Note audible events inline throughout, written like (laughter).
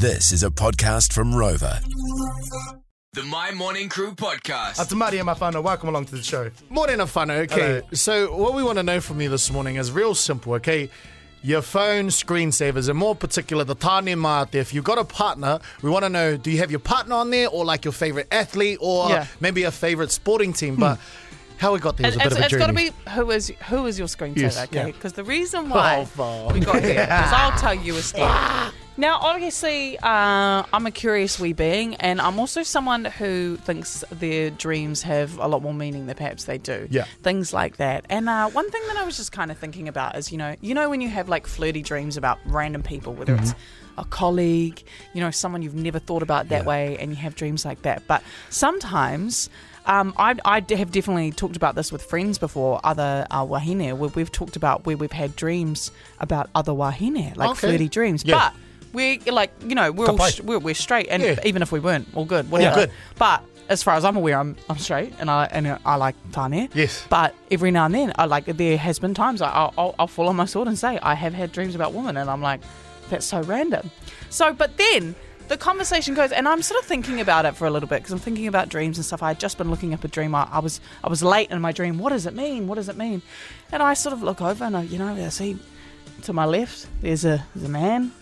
This is a podcast from Rova. The Mai Morning Crew podcast. It's Muddy and my whānau. Welcome along to the show. Morning, Afano. Okay, Hello. so what we want to know from you this morning is real simple, okay? Your phone screensavers, and more particular, the tāne mai out there. If you've got a partner, we want to know do you have your partner on there, or like your favorite athlete, or Yeah. maybe a favorite sporting team? Hmm. But how we got there is It, a bit it's of a it's got to journey. be who is who is your screensaver, Yes, okay? yeah. Because the reason why Oh, fuck. we got here, because I'll (laughs) tell you a story. Now, obviously, uh, I'm a curious wee being, and I'm also someone who thinks their dreams have a lot more meaning than perhaps they do. Yeah. things like that. And uh, one thing that I was just kind of thinking about is, you know, you know when you have like flirty dreams about random people, whether it's Mm-hmm. a colleague, you know, someone you've never thought about that way, and you have dreams like that. But sometimes. Um, I, I have definitely talked about this with friends before, other uh, wahine, where we've talked about where we've had dreams about other wahine, like Okay. flirty dreams. Yeah. But we're like, you know, we're all Kapai. sh- we're, we're straight, and Yeah. even if we weren't, all good, whatever. good. But as far as I'm aware, I'm, I'm straight, and I and I like tāne. Yes. But every now and then, I like there has been times I, I'll, I'll, I'll fall on my sword and say I have had dreams about women, and I'm like, that's so random. So, but then the conversation goes, and I'm sort of thinking about it for a little bit because I'm thinking about dreams and stuff. I had just been looking up a dream. I, I was I was late in my dream. What does it mean? What does it mean? And I sort of look over and I, you know, I see to my left there's a there's a man.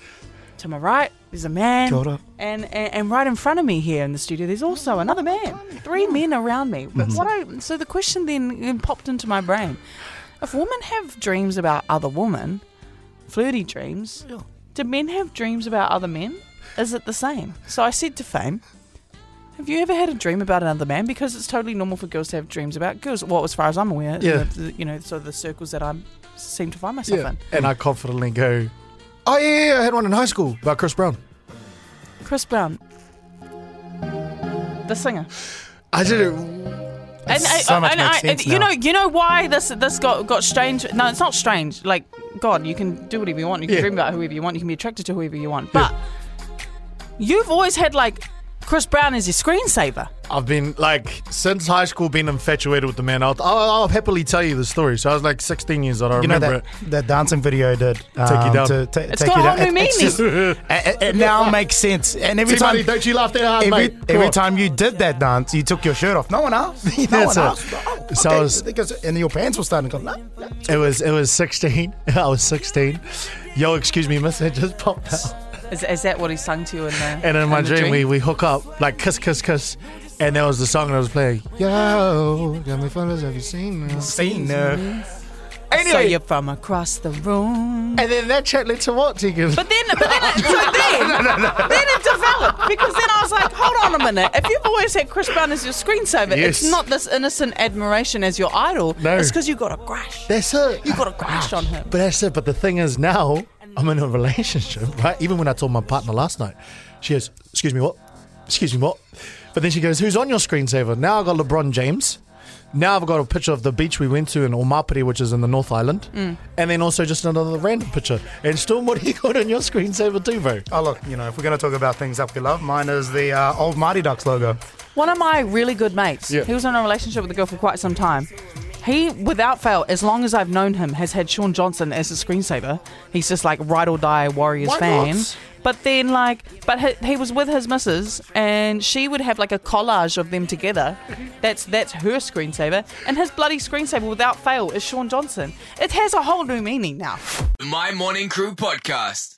To my right, there's a man, and, and and right in front of me here in the studio, there's also oh, another man. Three men around me. But what mm-hmm. I so the question then then popped into my brain: If women have dreams about other women, flirty dreams, do men have dreams about other men? Is it the same? So I said to Fame, "Have you ever had a dream about another man? Because it's totally normal for girls to have dreams about girls. Well, as far as I'm aware, Yeah. the, the- you know, so the circles that I seem to find myself Yeah. in. And I confidently go, oh, yeah, yeah, yeah, I had one in high school about Chris Brown. Chris Brown, the singer." I did it. And, I- so much and makes I- sense you now. know, you know why this this got got strange. No, it's not strange. Like God, you can do whatever you want. You can Yeah. dream about whoever you want. You can be attracted to whoever you want. But you've always had like Chris Brown as your screensaver. I've been like since high school, been infatuated with the man. I'll, I'll, I'll happily tell you the story. So I was like 16 years old. I You know that, it. that dancing video I did um, Take you down. To, ta- It's take got you a whole down. new It- meaning. just- it, it- it now makes sense. And every See, time, buddy, don't you laugh that hard, every, mate. Come every on. time you did that dance, you took your shirt off. No one else. (laughs) No That's one it. else. Oh, So. I was- because and your pants were starting to go. No, no. It was it was 16. (laughs) I was 16. Yo, excuse me, miss. It just popped out. Is, is that what he sung to you in the? And in my in the dream, we, we hook up like kiss, kiss, kiss. And that was the song that was playing. Yo, got me fellas, have you seen this? Seen her. So Anyway, you're from across the room. and then that chat led to what, Tegan? But then, but then, it, so (laughs) then, then it developed because then I was like, hold on a minute. If you've always had Chris Brown as your screensaver, Yes. it's not this innocent admiration as your idol. No. It's because you got a crush. That's it. You got a crush on him. But that's it. But the thing is, now I'm in a relationship, right? Even when I told my partner last night, she goes, "Excuse me, what? Excuse me, what?" But then she goes, "Who's on your screensaver?" Now I've got LeBron James. Now I've got a picture of the beach we went to in Omapere, which is in the North Island, Mm. and then also just another random picture. And Storm, what do you got on your screensaver too, bro? Oh look, you know, if we're going to talk about things that we love, mine is the uh, old Mighty Ducks logo. One of my really good mates, Yeah. he was in a relationship with a girl for quite some time. He, without fail, as long as I've known him, has had Shaun Johnson as his screensaver. He's just like ride or die Warriors Why fan. not? But then, like, but he, he was with his missus, and she would have like a collage of them together. That's that's her screensaver, and his bloody screensaver, without fail, is Shaun Johnson. It has a whole new meaning now. Mai Morning Crew podcast.